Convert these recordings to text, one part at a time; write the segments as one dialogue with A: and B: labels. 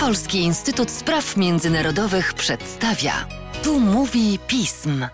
A: Polski Instytut Spraw Międzynarodowych przedstawia. Tu mówi pism.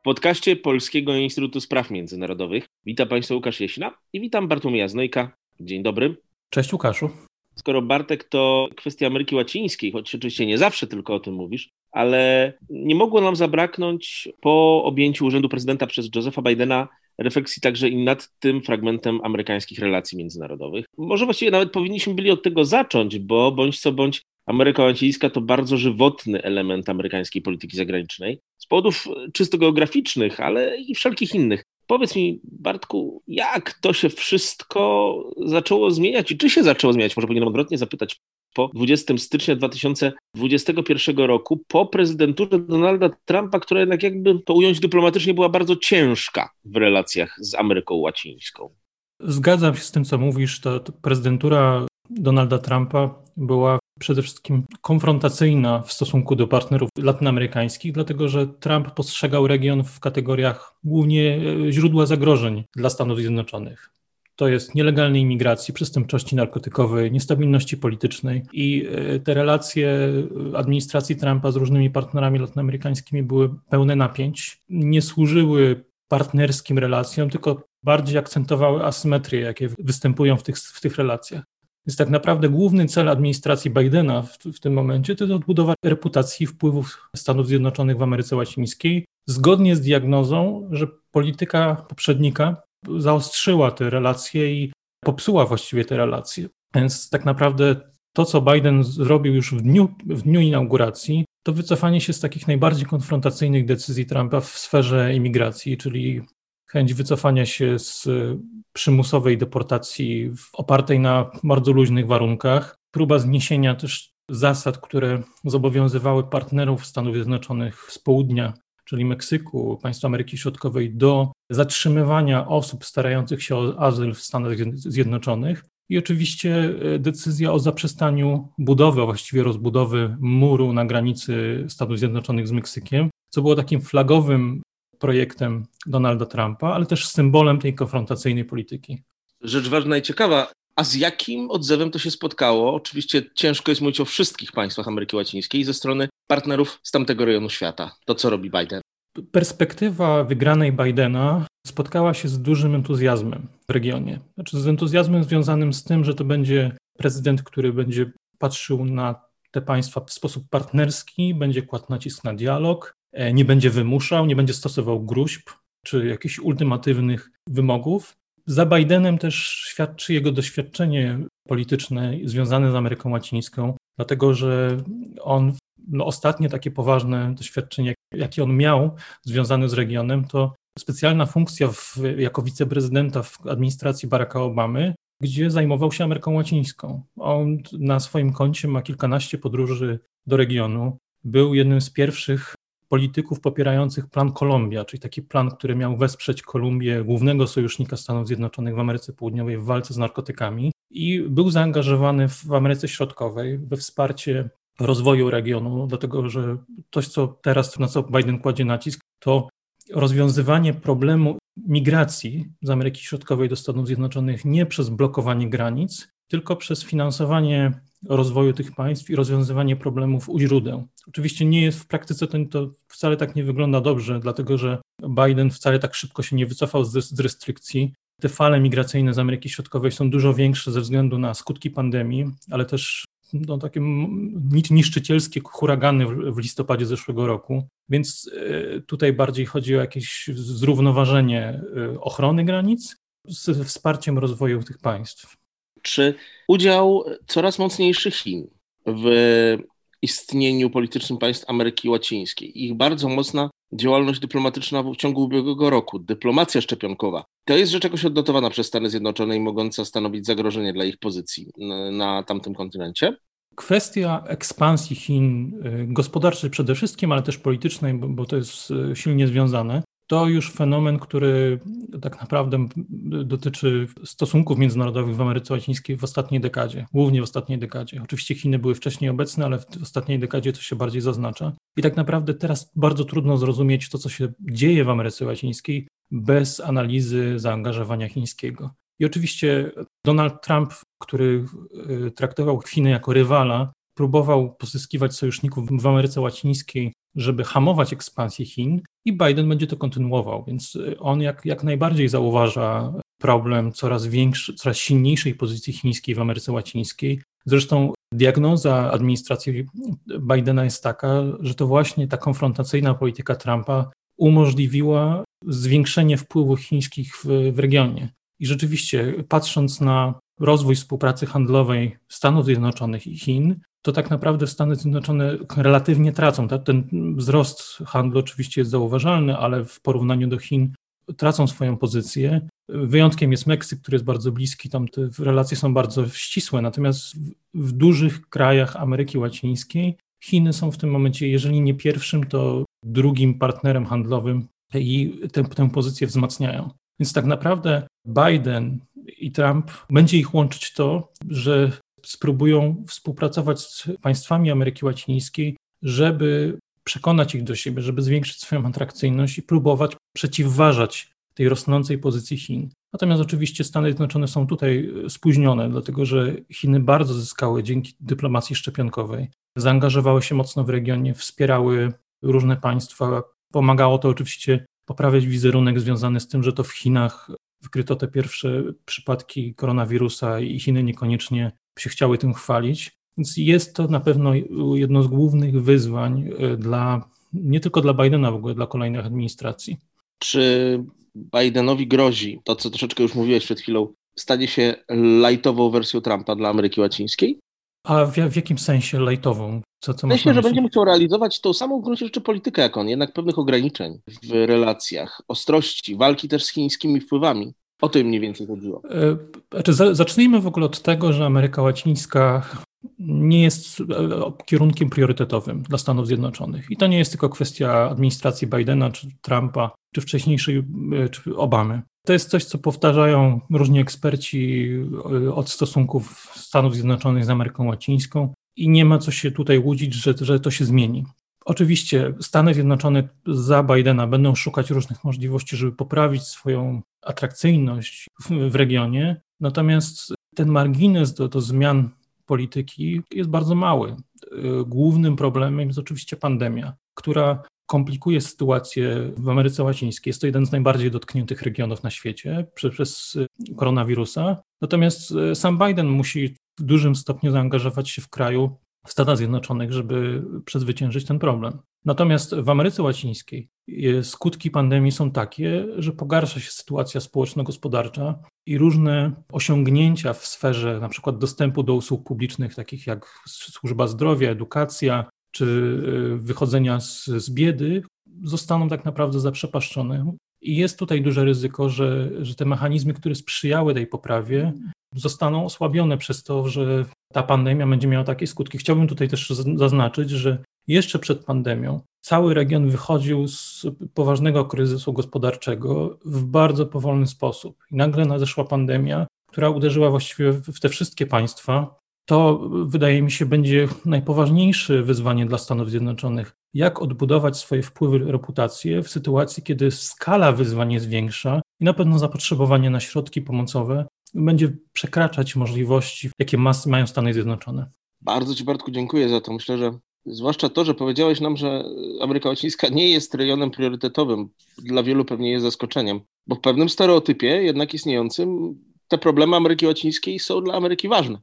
B: W podcaście Polskiego Instytutu Spraw Międzynarodowych witam Państwa Łukasz Jeśna i witam Bartłomieja Znojka. Dzień dobry.
C: Cześć Łukaszu.
B: Skoro Bartek to kwestia Ameryki Łacińskiej, choć oczywiście nie zawsze tylko o tym mówisz, ale nie mogło nam zabraknąć po objęciu urzędu prezydenta przez Josepha Bidena refleksji także i nad tym fragmentem amerykańskich relacji międzynarodowych. Może właściwie nawet powinniśmy byli od tego zacząć, bo bądź co bądź Ameryka Łacińska to bardzo żywotny element amerykańskiej polityki zagranicznej z powodów czysto geograficznych, ale i wszelkich innych. Powiedz mi, Bartku, jak to się wszystko zaczęło zmieniać i czy się zaczęło zmieniać? Może powinienem odwrotnie zapytać. Po 20 stycznia 2021 roku, po prezydenturze Donalda Trumpa, która jednak jakby to ująć dyplomatycznie była bardzo ciężka w relacjach z Ameryką Łacińską.
C: Zgadzam się z tym, co mówisz. To prezydentura Donalda Trumpa była przede wszystkim konfrontacyjna w stosunku do partnerów latynoamerykańskich, dlatego że Trump postrzegał region w kategoriach głównie e, źródła zagrożeń dla Stanów Zjednoczonych. To jest nielegalnej imigracji, przestępczości narkotykowej, niestabilności politycznej i e, te relacje administracji Trumpa z różnymi partnerami latynoamerykańskimi były pełne napięć, nie służyły partnerskim relacjom, tylko bardziej akcentowały asymetrie, jakie występują w tych, w tych relacjach. Więc tak naprawdę główny cel administracji Bidena w, w tym momencie to jest odbudowa reputacji wpływów Stanów Zjednoczonych w Ameryce Łacińskiej, zgodnie z diagnozą, że polityka poprzednika zaostrzyła te relacje i popsuła właściwie te relacje. Więc tak naprawdę to, co Biden zrobił już w dniu, w dniu inauguracji, to wycofanie się z takich najbardziej konfrontacyjnych decyzji Trumpa w sferze imigracji, czyli chęć wycofania się z przymusowej deportacji opartej na bardzo luźnych warunkach, próba zniesienia też zasad, które zobowiązywały partnerów Stanów Zjednoczonych z południa, czyli Meksyku, państw Ameryki Środkowej, do zatrzymywania osób starających się o azyl w Stanach Zjednoczonych. I oczywiście e, decyzja o zaprzestaniu budowy, a właściwie rozbudowy muru na granicy Stanów Zjednoczonych z Meksykiem, co było takim flagowym projektem Donalda Trumpa, ale też symbolem tej konfrontacyjnej polityki.
B: Rzecz ważna i ciekawa. A z jakim odzewem to się spotkało? Oczywiście ciężko jest mówić o wszystkich państwach Ameryki Łacińskiej ze strony partnerów z tamtego rejonu świata. To, co robi Biden.
C: Perspektywa wygranej Bidena spotkała się z dużym entuzjazmem w regionie. Znaczy z entuzjazmem związanym z tym, że to będzie prezydent, który będzie patrzył na te państwa w sposób partnerski, będzie kładł nacisk na dialog, E, nie będzie wymuszał, nie będzie stosował gruźb czy jakichś ultimatywnych wymogów. Za Bidenem też świadczy jego doświadczenie polityczne związane z Ameryką Łacińską, dlatego że on no, ostatnie takie poważne doświadczenie, jakie on miał związane z regionem, to specjalna funkcja w, jako wiceprezydenta w administracji Baracka Obamy, gdzie zajmował się Ameryką Łacińską. On na swoim koncie ma kilkanaście podróży do regionu. Był jednym z pierwszych polityków popierających plan Kolumbia, czyli taki plan, który miał wesprzeć Kolumbię, głównego sojusznika Stanów Zjednoczonych w Ameryce Południowej w walce z narkotykami i był zaangażowany w Ameryce Środkowej we wsparcie rozwoju regionu, dlatego że to, co teraz, na co Biden kładzie nacisk, to rozwiązywanie problemu migracji z Ameryki Środkowej do Stanów Zjednoczonych nie przez blokowanie granic, tylko przez finansowanie rozwoju tych państw i rozwiązywanie problemów u źródeł. Oczywiście nie jest w praktyce to, to wcale tak nie wygląda dobrze, dlatego że Biden wcale tak szybko się nie wycofał z, z restrykcji. Te fale migracyjne z Ameryki Środkowej są dużo większe ze względu na skutki pandemii, ale też no, takie niszczycielskie huragany w, w listopadzie zeszłego roku. Więc y, tutaj bardziej chodzi o jakieś zrównoważenie y, ochrony granic z wsparciem rozwoju tych państw
B: czy udział coraz mocniejszych Chin w istnieniu politycznym państw Ameryki Łacińskiej, ich bardzo mocna działalność dyplomatyczna w ciągu ubiegłego roku, dyplomacja szczepionkowa, to jest rzecz jakoś odnotowana przez Stany Zjednoczone i mogąca stanowić zagrożenie dla ich pozycji na tamtym kontynencie?
C: Kwestia ekspansji Chin, y, gospodarczej przede wszystkim, ale też politycznej, bo, bo to jest y, silnie związane, to już fenomen, który tak naprawdę dotyczy stosunków międzynarodowych w Ameryce Łacińskiej w ostatniej dekadzie, głównie w ostatniej dekadzie. Oczywiście Chiny były wcześniej obecne, ale w ostatniej dekadzie to się bardziej zaznacza. I tak naprawdę teraz bardzo trudno zrozumieć to, co się dzieje w Ameryce Łacińskiej bez analizy zaangażowania chińskiego. I oczywiście Donald Trump który y, traktował Chiny jako rywala, próbował pozyskiwać sojuszników w Ameryce Łacińskiej, żeby hamować ekspansję Chin i Biden będzie to kontynuował, więc y, on jak, jak najbardziej zauważa problem coraz większy, coraz silniejszej pozycji chińskiej w Ameryce Łacińskiej. Zresztą diagnoza administracji Bidena jest taka, że to właśnie ta konfrontacyjna polityka Trumpa umożliwiła zwiększenie wpływów chińskich w, w regionie. I rzeczywiście, patrząc na rozwój współpracy handlowej Stanów Zjednoczonych i Chin, to tak naprawdę Stany Zjednoczone relatywnie tracą. Ten wzrost handlu oczywiście jest zauważalny, ale w porównaniu do Chin tracą swoją pozycję. Wyjątkiem jest Meksyk, który jest bardzo bliski, tam te relacje są bardzo ścisłe, natomiast w dużych krajach Ameryki Łacińskiej Chiny są w tym momencie, jeżeli nie pierwszym, to drugim partnerem handlowym i tę, tę pozycję wzmacniają. Więc tak naprawdę Biden i Trump będzie ich łączyć to, że spróbują współpracować z państwami Ameryki Łacińskiej, żeby przekonać ich do siebie, żeby zwiększyć swoją atrakcyjność i próbować przeciwważać tej rosnącej pozycji Chin. Natomiast oczywiście Stany Zjednoczone są tutaj spóźnione, dlatego że Chiny bardzo zyskały dzięki dyplomacji szczepionkowej, zaangażowały się mocno w regionie, wspierały różne państwa. Pomagało to oczywiście poprawiać wizerunek związany z tym, że to w Chinach wykryto te pierwsze przypadki koronawirusa i Chiny niekoniecznie się chciały tym chwalić. Więc jest to na pewno jedno z głównych wyzwań e, dla nie tylko dla Bidena, w ogóle dla kolejnych administracji.
B: Czy Bidenowi grozi to, co troszeczkę już mówiłeś przed chwilą, stanie się lajtową wersją Trumpa dla Ameryki Łacińskiej?
C: A w, w jakim sensie lajtową?
B: Co, co Myślę, że będzie musiał realizować tą samą w gruncie rzeczy politykę jak on, jednak pewnych ograniczeń w relacjach, ostrości, walki też z chińskimi wpływami. O tym mniej więcej chodziło.
C: E, znaczy, zacznijmy w ogóle od tego, że Ameryka Łacińska nie jest e, kierunkiem priorytetowym dla Stanów Zjednoczonych. I to nie jest tylko kwestia administracji Bidena, czy Trumpa, czy wcześniejszej e, czy Obamy. To jest coś, co powtarzają różni eksperci od stosunków Stanów Zjednoczonych z Ameryką Łacińską i nie ma co się tutaj łudzić, że, że to się zmieni. Oczywiście Stany Zjednoczone za Bidena będą szukać różnych możliwości, żeby poprawić swoją atrakcyjność w, w regionie, natomiast ten margines do, do zmian polityki jest bardzo mały. Głównym problemem jest oczywiście pandemia, która komplikuje sytuację w Ameryce Łacińskiej. Jest to jeden z najbardziej dotkniętych regionów na świecie przez, przez koronawirusa. Natomiast sam Biden musi w dużym stopniu zaangażować się w kraju, w Stanach Zjednoczonych, żeby przezwyciężyć ten problem. Natomiast w Ameryce Łacińskiej skutki pandemii są takie, że pogarsza się sytuacja społeczno-gospodarcza i różne osiągnięcia w sferze przykład dostępu do usług publicznych, takich jak służba zdrowia, edukacja czy y, wychodzenia z, z biedy, zostaną tak naprawdę zaprzepaszczone. I jest tutaj duże ryzyko, że, że te mechanizmy, które sprzyjały tej poprawie, zostaną osłabione przez to, że ta pandemia będzie miała takie skutki. Chciałbym tutaj też zaznaczyć, że jeszcze przed pandemią cały region wychodził z poważnego kryzysu gospodarczego w bardzo powolny sposób. I nagle nadeszła pandemia, która uderzyła właściwie w te wszystkie państwa. To wydaje mi się będzie najpoważniejsze wyzwanie dla Stanów Zjednoczonych. Jak odbudować swoje wpływy, reputację w sytuacji, kiedy skala wyzwań jest większa i na pewno zapotrzebowanie na środki pomocowe będzie przekraczać możliwości, jakie mają Stany Zjednoczone.
B: Bardzo Ci, Bartku, dziękuję za to. Myślę, że zwłaszcza to, że powiedziałeś nam, że Ameryka Łacińska nie jest rejonem priorytetowym, dla wielu pewnie jest zaskoczeniem, bo w pewnym stereotypie jednak istniejącym te problemy Ameryki Łacińskiej są dla Ameryki ważne.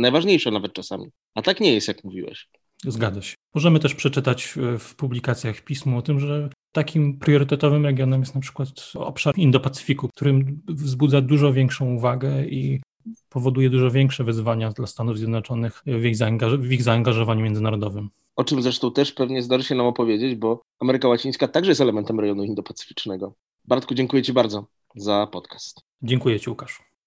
B: Najważniejsze nawet czasami. A tak nie jest, jak mówiłeś.
C: Zgadza się. Możemy też przeczytać w publikacjach pismo o tym, że takim priorytetowym regionem jest na przykład obszar Indo-Pacyfiku, którym wzbudza dużo większą uwagę i powoduje dużo większe wyzwania dla Stanów Zjednoczonych w ich, w ich zaangażowaniu międzynarodowym.
B: O czym zresztą też pewnie zdarzy się nam opowiedzieć, bo Ameryka Łacińska także jest elementem rejonu Indo-Pacyficznego. Bartku, dziękuję Ci bardzo za podcast.
C: Dziękuję Ci, Łukasz.